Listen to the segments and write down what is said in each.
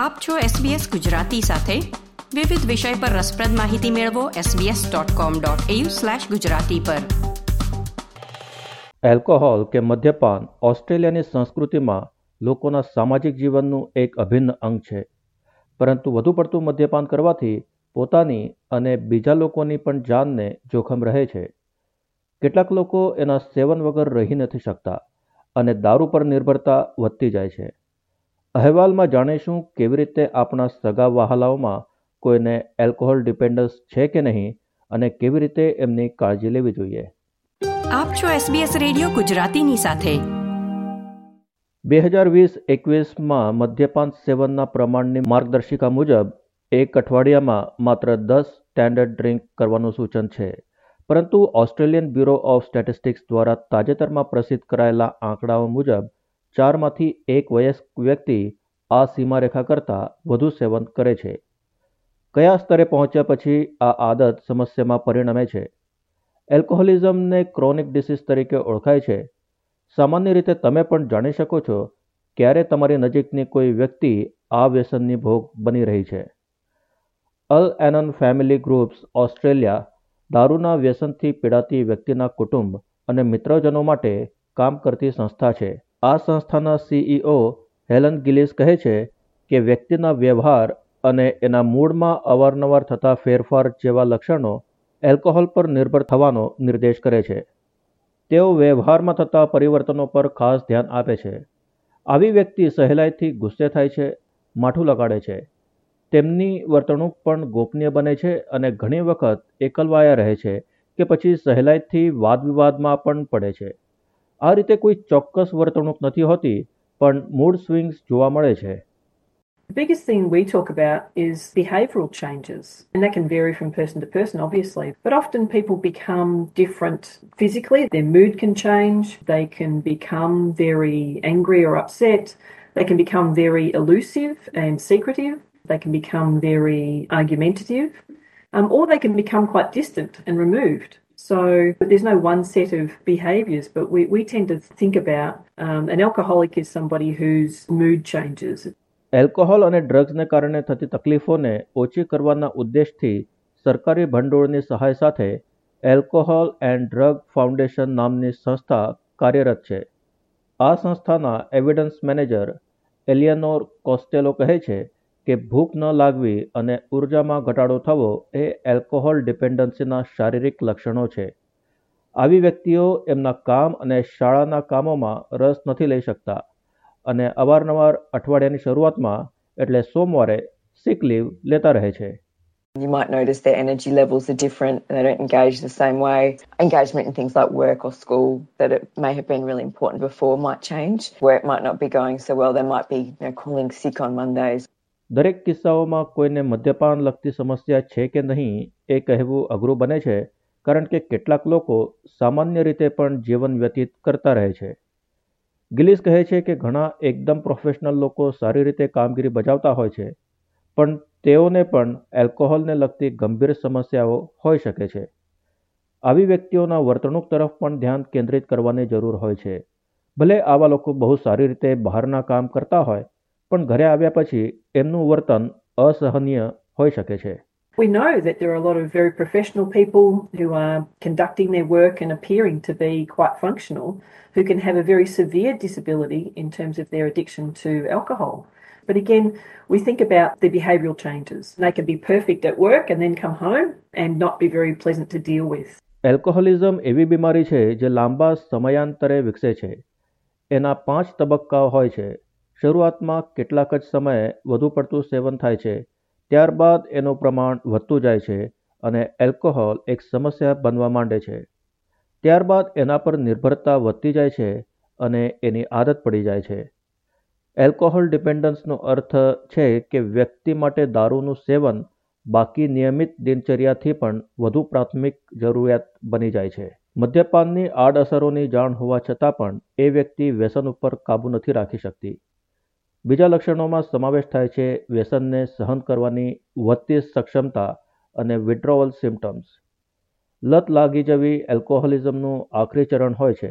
આપ છો SBS ગુજરાતી સાથે. વિવિધ વિષય પર રસપ્રદ માહિતી મેળવો sbs.com.au/gujarati પર. એલ્કોહોલ કે મદ્યપાન ઓસ્ટ્રેલિયાની સંસ્કૃતિમાં લોકોના સામાજિક જીવનનું એક અભિન્ન અંગ છે. પરંતુ વધુ પડતું મદ્યપાન કરવાથી પોતાની અને બીજા લોકોની પણ જાનને જોખમ રહે છે. કેટલાક લોકો એના સેવન વગર રહી નથી શકતા અને દારૂ પર નિર્ભરતા વધતી જાય છે. અહેવાલમાં જાણીશું કેવી રીતે આપણા સગા વહાલાઓમાં કોઈને એલ્કોહોલ ડિપેન્ડન્સ છે કે નહીં અને કેવી રીતે એમની કાળજી લેવી જોઈએ. આપ છો SBS રેડિયો ગુજરાતીની સાથે. બે હજાર વીસ એકવીસમાં મદ્યપાન સેવનના પ્રમાણની માર્ગદર્શિકા મુજબ એક અઠવાડિયામાં માત્ર દસ સ્ટેન્ડર્ડ ડ્રિંક કરવાનું સૂચન છે. પરંતુ ઓસ્ટ્રેલિયન બ્યુરો ઓફ સ્ટેટિસ્ટિક્સ દ્વારા તાજેતરમાં પ્રસિદ્ધ કરાયેલા આંકડાઓ મુજબ ચારમાંથી એક વયસ્ક વ્યક્તિ આ સીમારેખા કરતાં વધુ સેવન કરે છે. કયા સ્તરે પહોંચ્યા પછી આ આદત સમસ્યામાં પરિણમે છે? એલ્કોહોલિઝમને ક્રોનિક ડિસીઝ તરીકે ઓળખાય છે. સામાન્ય રીતે તમે પણ જાણી શકો છો ક્યારે તમારી નજીકની કોઈ વ્યક્તિ આ વ્યસનની ભોગ બની રહી છે. Al Anon family groups Australia દારૂના વ્યસનથી પીડાતી વ્યક્તિના કુટુંબ અને મિત્રજનો માટે કામ કરતી સંસ્થા છે. આ સંસ્થાના સીઈઓ હેલન ગિલિસ કહે છે કે વ્યક્તિના વ્યવહાર અને એના મૂડમાં અવારનવાર થતા ફેરફાર જેવા લક્ષણો એલ્કોહોલ પર નિર્ભર થવાનો નિર્દેશ કરે છે. તેઓ વ્યવહારમાં થતા પરિવર્તનો પર ખાસ ધ્યાન આપે છે. આવી વ્યક્તિ સહેલાઈથી ગુસ્સે થાય છે, માઠું લગાડે છે. તેમની વર્તણૂક પણ ગોપનીય બને છે અને ઘણી વખત એકલવાયા રહે છે કે પછી સહેલાઈથી વાદવિવાદમાં પણ પડે છે. આ રીતે કોઈ ચોક્કસ વર્તણૂક નથી હોતી પણ મૂડ સ્વિંગ્સ જોવા મળે છે The biggest thing we talk about is behavioural changes, and that can vary from person to person, obviously. But often people become different physically. Their mood can change. They can become very angry or upset. They can become very elusive and secretive. They can become very argumentative. Um, or they can become quite distant and removed. So there's no one set of behaviours, but we, we tend to think about um, an alcoholic is somebody whose mood changes. Alcohol અને ડ્રગ્સને કારણે થતી તકલીફોને ઓછી કરવાના ઉદ્દેશથી સરકારી ભંડોળની સહાય સાથે એલ્કોહોલ એન્ડ ડ્રગ ફાઉન્ડેશન નામની સંસ્થા કાર્યરત છે આ સંસ્થાના એવિડન્સ મેનેજર એલિયનોર કોસ્ટેલો કહે છે કે ભૂખ ન લાગવી અને ઉર્જામાં ઘટાડો થવો એ એલ્કોહોલ ડિપેન્ડન્સીના શારીરિક લક્ષણો છે આવી વ્યક્તિઓ એમના કામ અને શાળાના કામોમાં રસ નથી લઈ શકતા અને અવારનવાર અઠવાડિયાની શરૂઆતમાં એટલે સોમવારે સિક લીવ લેતા રહે છે You might notice their energy levels are different they don't engage the same way. Engagement in things like work or school that it may have been really important before might change. Work might not be going so well. They might be you know, calling sick on Mondays. દરેક કિસ્સાઓમાં કોઈને મદ્યપાન લગતી સમસ્યા છે કે નહીં એ કહેવું અઘરું બને છે, કારણ કે કેટલાક લોકો સામાન્ય રીતે પણ જીવન વ્યતીત કરતા રહે છે. ગિલિસ કહે છે કે ઘણા એકદમ પ્રોફેશનલ લોકો સારી રીતે કામગીરી બજાવતા હોય છે, પણ તેઓને પણ એલ્કોહોલને લગતી ગંભીર સમસ્યાઓ હોઈ શકે છે. આવી વ્યક્તિઓના વર્તણૂક તરફ પણ ધ્યાન કેન્દ્રિત કરવાની જરૂર હોય છે. ભલે આવા લોકો બહુ સારી રીતે બહારના કામ કરતા હોય પણ ઘરે આવ્યા પછી એમનું વર્તન અસહનીય હોઈ શકે છે We know that there are a lot of very professional people who are conducting their work and appearing to be quite functional who can have a very severe disability in terms of their addiction to alcohol. But again, we think about the behavioural changes. They can be perfect at work and then come home and not be very pleasant to deal with. એલ્કોહોલિઝમ એવી બીમારી છે જે લાંબા સમયાંતરે વિકસે છે એના પાંચ તબક્કાઓ હોય છે શરૂઆતમાં કેટલાક જ સમયે વધુ પડતું સેવન થાય છે, ત્યારબાદ એનું પ્રમાણ વધતું જાય છે અને એલ્કોહોલ એક સમસ્યા બનવા માંડે છે. ત્યારબાદ એના પર નિર્ભરતા વધતી જાય છે અને એની આદત પડી જાય છે. એલ્કોહોલ ડિપેન્ડન્સનો અર્થ છે કે વ્યક્તિ માટે દારૂનું સેવન બાકી નિયમિત દિનચર્યાથી પણ વધુ પ્રાથમિક જરૂરિયાત બની જાય છે. મદ્યપાનની આડઅસરોની જાણ હોવા છતાં પણ એ વ્યક્તિ વ્યસન ઉપર કાબૂ નથી રાખી શકતી. બીજા લક્ષણોમાં સમાવેશ થાય છે વ્યસનને સહન કરવાની વધતી સક્ષમતા અને વિડ્રોવલ સિમ્ટમ્સ લત લાગી જવી એલ્કોહોલિઝમનું આખરી ચરણ હોય છે.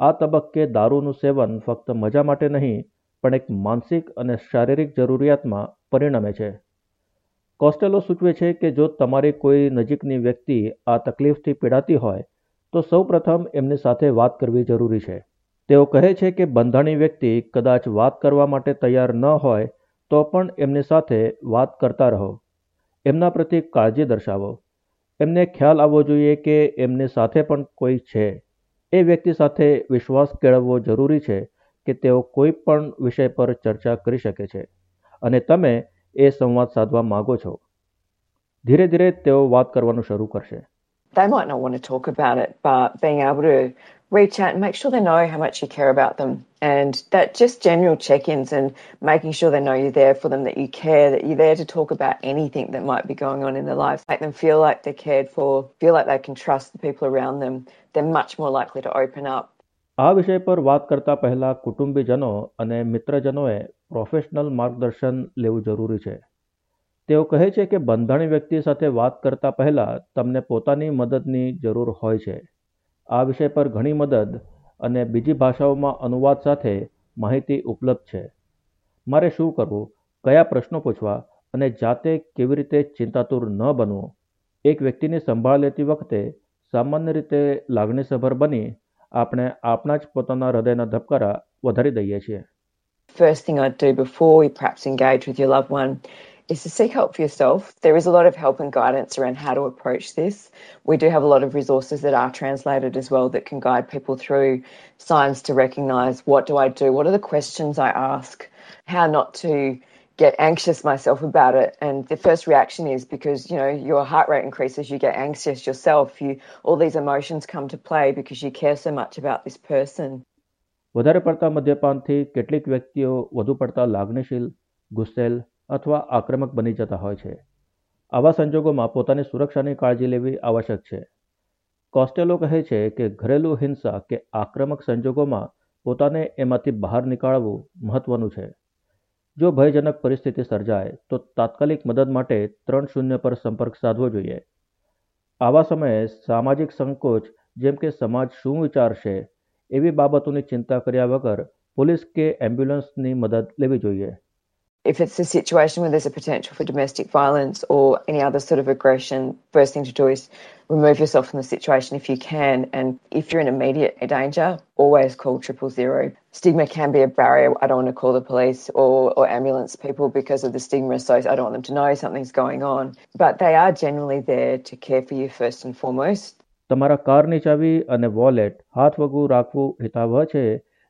આ તબક્કે દારૂનું સેવન ફક્ત મજા માટે નહીં, પણ એક માનસિક અને શારીરિક જરૂરિયાતમાં પરિણમે છે. કોસ્ટેલો સૂચવે છે કે જો તમારી કોઈ નજીકની વ્યક્તિ આ તકલીફથી પીડાતી હોય, તો સૌપ્રથમ એમની સાથે વાત કરવી જરૂરી છે. તેઓ કહે છે કે બંધાણી વ્યક્તિ કદાચ વાત કરવા માટે તૈયાર ન હોય તો પણ એમની સાથે વાત કરતા રહો. એમના પ્રતિ કાળજી દર્શાવો. એમને ખ્યાલ આવવો જોઈએ કે એમની સાથે પણ કોઈ છે. એ વ્યક્તિ સાથે વિશ્વાસ કેળવવો જરૂરી છે કે તેઓ કોઈ પણ વિષય પર ચર્ચા કરી શકે છે. અને તમે એ સંવાદ સાધવા માગો છો. ધીરે ધીરે તેઓ વાત કરવાનું શરૂ કરશે. They might not want to talk about it, but being able to reach out and make sure they know how much you care about them. And that just general check ins and making sure they know you're there for them, that you care, that you're there to talk about anything that might be going on in their lives. Make them feel like they're cared for, feel like they can trust the people around them. They're much more likely to open up. આ વિષય પર વાત કરતા પહેલા કુટુંબીજનો અને મિત્રજનોએ professional માર્ગદર્શન લેવું જરૂરી છે તેઓ કહે છે કે બંધાણી વ્યક્તિ સાથે વાત કરતા પહેલા તમને પોતાની મદદની જરૂર હોય છે આ વિષય પર ઘણી મદદ અને બીજી ભાષાઓમાં અનુવાદ સાથે માહિતી ઉપલબ્ધ છે. મારે શું કરવું? કયા પ્રશ્નો પૂછવા? અને જાતે કેવી રીતે ચિંતાતુર ન બનવું? એક વ્યક્તિની સંભાળ લેતી વખતે સામાન્ય રીતે લાગણીસભર બની આપણે આપણા જ પોતાના હૃદયના ધબકારા વધારી દઈએ છીએ. First thing I'd do before you perhaps engage with your loved one is to seek help for yourself. There is a lot of help and guidance around how to approach this. We do have a lot of resources that are translated as well that can guide people through signs to recognize what do I do, what are the questions I ask, how not to get anxious myself about it and the first reaction is because you know your heart rate increases you get anxious yourself you all these emotions come to play because you care so much about this person વધારે પડતા મદ્યપાનથી કેટલીક વ્યક્તિઓ વધુ પડતા લાગણીશીલ ગુસ્સેલ અથવા આક્રમક બની જતા હોય છે. આવા સંજોગોમાં પોતાની સુરક્ષાની કાળજી લેવી આવશ્યક છે. કોસ્ટેલો કહે છે કે ઘરેલું હિંસા કે આક્રમક સંજોગોમાં પોતાને એમાંથી બહાર નીકાળવું મહત્વનું છે. જો ભયજનક પરિસ્થિતિ સર્જાય, તો તાત્કાલિક મદદ માટે ત્રણ શૂન્ય પર સંપર્ક સાધવો જોઈએ. આવા સમયે સામાજિક સંકોચ, જેમ કે સમાજ શું વિચારશે, એવી બાબતોની ચિંતા કર્યા વગર પોલીસ કે એમ્બ્યુલન્સની મદદ લેવી જોઈએ. if it's a situation where there's a potential for domestic violence or any other sort of aggression, first thing to do is remove yourself from the situation if you can. And if you're in immediate danger, always call triple zero. Stigma can be a barrier. I don't want to call the police or, or ambulance people because of the stigma. So I don't want them to know something's going on. But they are generally there to care for you first and foremost. તમારા કારની ચાવી અને wallet હાથવગું રાખવું હિતાવહ છે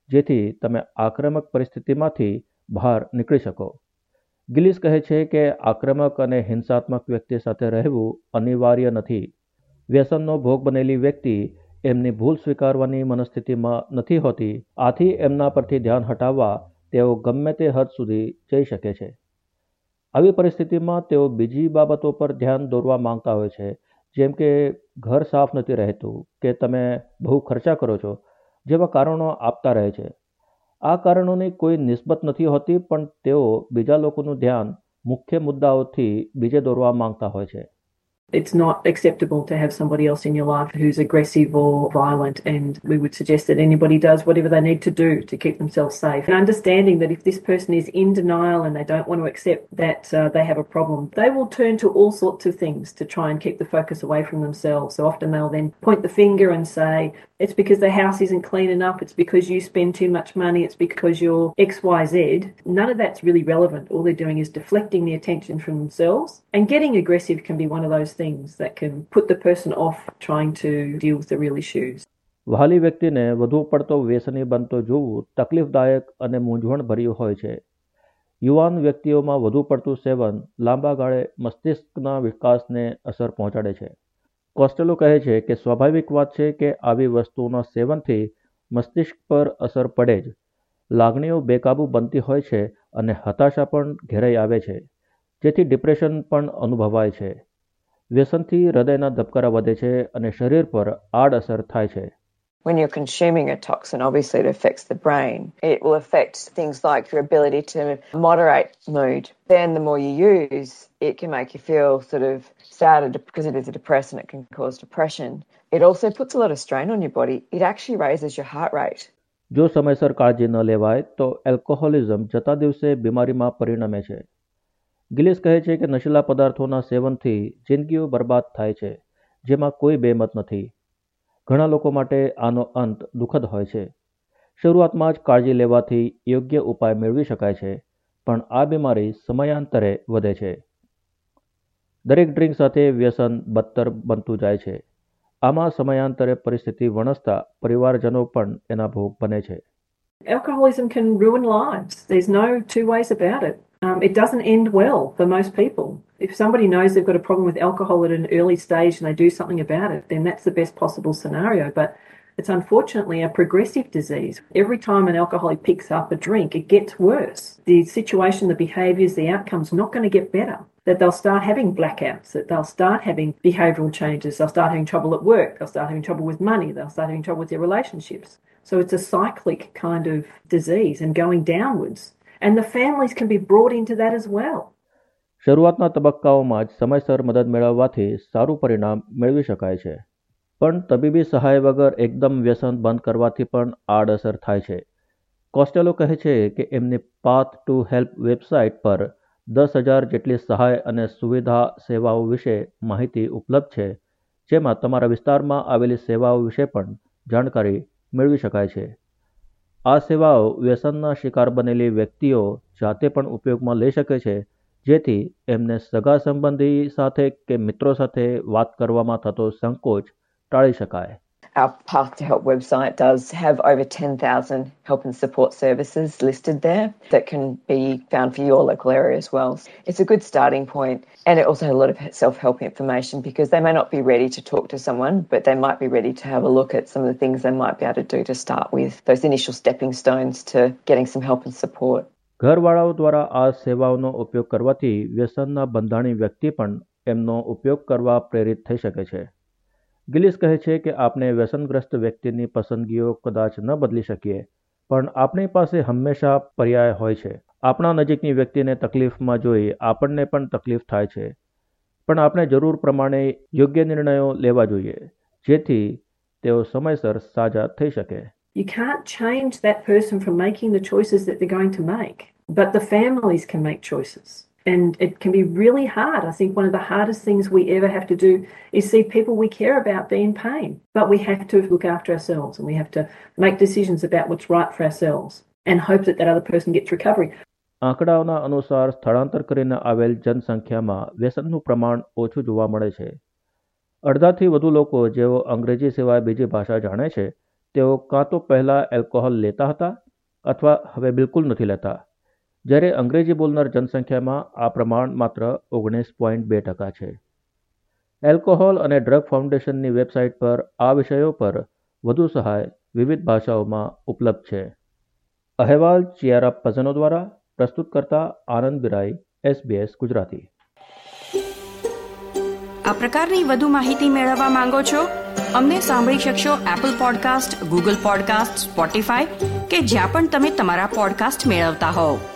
જેથી તમે આક્રમક પરિસ્થિતિમાંથી બહાર નીકળી શકો ગિલિસ કહે છે કે આક્રમક અને હિંસાત્મક વ્યક્તિ સાથે રહેવું અનિવાર્ય નથી. વ્યસનનો ભોગ બનેલી વ્યક્તિ એમની ભૂલ સ્વીકારવાની મનસ્થિતિમાં નથી હોતી. આથી એમના પરથી ધ્યાન હટાવવા તેઓ ગમે તે હદ સુધી જઈ શકે છે. આવી પરિસ્થિતિમાં તેઓ બીજી બાબતો પર ધ્યાન દોરવા માંગતા હોય છે, જેમ કે ઘર સાફ નથી રહેતું, કે તમે બહુ ખર્ચા કરો છો, જેવા કારણો આપતા રહે છે. આ કારણોની કોઈ નિસ્બત નથી હોતી, પણ તેઓ બીજા લોકોનું ધ્યાન મુખ્ય મુદ્દાઓથી બીજે દોરવા માંગતા હોય છે. It's not acceptable to have somebody else in your life who's aggressive or violent, and we would suggest that anybody does whatever they need to do to keep themselves safe. And understanding that if this person is in denial and they don't want to accept that uh, they have a problem, they will turn to all sorts of things to try and keep the focus away from themselves. So often they'll then point the finger and say, it's because the house isn't clean enough, it's because you spend too much money, it's because you're XYZ. None of that's really relevant. All they're doing is deflecting the attention from themselves. And getting aggressive can be one of those things that can put the person off trying to deal with the real issues. વહાલી વ્યક્તિને વધુ પડતો વ્યસની બનતો જોવું તકલીફદાયક અને મૂંઝવણભર્યું હોય છે. યુવાન વ્યક્તિઓમાં વધુ પડતું સેવન લાંબા ગાળે મસ્તિષ્કના વિકાસને અસર પહોંચાડે છે. કોસ્ટેલો કહે છે કે સ્વાભાવિક વાત છે કે આવી વસ્તુઓના સેવનથી મસ્તિષ્ક પર અસર પડે જ. લાગણીઓ બેકાબુ બનતી હોય છે અને હતાશા પણ ઘેરાઈ આવે છે. જેથી ડિપ્રેશન પણ અનુભવાય છે. વ્યસનથી હૃદયના ધબકારા વધે છે અને શરીર પર આડઅસર થાય છે When you're consuming a toxin, obviously it affects the brain. It will affect things like your ability to moderate mood. Then the more you use, it can make you feel sort of sad because it is a depressant. It can cause depression. It also puts a lot of strain on your body. It actually raises your heart rate. જો સમયસર કાળજી ન લેવાય તો એલ્કોહોલિઝમ જતા દિવસે બીમારીમાં પરિણમે છે ગિલીસ કહે છે કે નશીલા પદાર્થોના સેવનથી જિંદગીઓ બરબાદ થાય છે, જેમાં કોઈ બેમત નથી. ઘણા લોકો માટે આનો અંત દુઃખદ હોય છે. શરૂઆતમાં જ કાળજી લેવાથી યોગ્ય ઉપાય મેળવી શકાય છે, પણ આ બીમારી સમયાંતરે વધે છે. દરેક ડ્રિંક સાથે વ્યસન બદતર બનતું જાય છે. આમાં સમયાંતરે પરિસ્થિતિ વણસતા પરિવારજનો પણ એના ભોગ બને છે. Alcoholism can ruin lives. There's no two ways about it. Um, it doesn't end well for most people. If somebody knows they've got a problem with alcohol at an early stage and they do something about it, then that's the best possible scenario. But it's unfortunately a progressive disease. Every time an alcoholic picks up a drink, it gets worse. The situation, the behaviours, the outcomes not going to get better. That they'll start having blackouts, that they'll start having behavioural changes, they'll start having trouble at work, they'll start having trouble with money, they'll start having trouble with their relationships. So it's a cyclic kind of disease and going downwards. And the families can be brought into that as well. શરૂઆતના તબક્કાઓમાં જ સમયસર મદદ મેળવવાથી સારું પરિણામ મેળવી શકાય છે. પણ તબીબી સહાય વગર એકદમ વ્યસન બંધ કરવાથી પણ આડઅસર થાય છે. કોસ્ટેલો કહે છે કે એમની પાથ ટુ હેલ્પ વેબસાઇટ પર દસ હજાર જેટલી સહાય અને સુવિધા સેવાઓ વિશે માહિતી ઉપલબ્ધ છે. જેમાં તમારા વિસ્તારમાં આવેલી સેવાઓ વિશે પણ જાણકારી મેળવી શકાય છે. આ સેવાઓ વ્યસનના શિકાર બનેલી વ્યક્તિઓ જાતે પણ ઉપયોગમાં લઈ શકે છે, જેથી એમને સગા સંબંધી સાથે કે મિત્રો સાથે વાત કરવામાં થતો સંકોચ ટાળી શકાય. Our Path to Help website does have over 10,000 help and support services listed there that can be found for your local area as well. It's a good starting point and it also has a lot of self help information because they may not be ready to talk to someone, but they might be ready to have a look at some of the things they might be able to do to start with, those initial stepping stones to getting some help and support. ઘરવાળાઓ દ્વારા આ સેવાઓનો ઉપયોગ કરવાથી વ્યસનના બંધાણી વ્યક્તિ પણ એમનો ઉપયોગ કરવા પ્રેરિત થઈ શકે છે ગિલીસ કહે છે કે આપણે વ્યસનગ્રસ્ત વ્યક્તિની પસંદગીઓ કદાચ ન બદલી શકીએ પણ આપણી પાસે હંમેશા પર્યાય હોય છે. આપણા નજીકની વ્યક્તિને તકલીફમાં જોઈ આપણને પણ તકલીફ થાય છે. પણ આપણે જરૂર પ્રમાણે યોગ્ય નિર્ણયો લેવા જોઈએ જેથી તેઓ સમયસર સાજા થઈ શકે. You can't change that person from making the choices that they're going to make, but the families can make choices. And it can be really hard. I think one of the hardest things we ever have to do is see people we care about be in pain. But we have to look after ourselves and we have to make decisions about what's right for ourselves and hope that that other person gets recovery. આંકડાઓના અનુસાર સ્થળાંતર કરીને આવેલ જનસંખ્યામાં વ્યસનનું પ્રમાણ ઓછું જોવા મળે છે અડધાથી વધુ લોકો જેઓ અંગ્રેજી સિવાય બીજી ભાષા જાણે છે તેઓ કાં તો પહેલાં એલ્કોહોલ લેતા હતા અથવા હવે બિલકુલ નથી લેતા જ્યારે અંગ્રેજી બોલનાર જનસંખ્યામાં આ પ્રમાણ માત્ર ઓગણીસ પોઈન્ટ બે ટકા છે. એલ્કોહોલ અને ડ્રગ ફાઉન્ડેશનની વેબસાઇટ પર આ વિષયો પર વધુ સહાય વિવિધ ભાષાઓમાં ઉપલબ્ધ છે. અહેવાલ ચિયારા પઝનો દ્વારા પ્રસ્તુત કરતા આનંદ બિરાઈ, એસબીએસ ગુજરાતી. આ પ્રકારની વધુ માહિતી મેળવવા માંગો છો? અમને સાંભળી શકશો Apple podcast Google podcast Spotify કે જ્યાં પણ તમે તમારા પોડકાસ્ટ મેળવતા હોવ.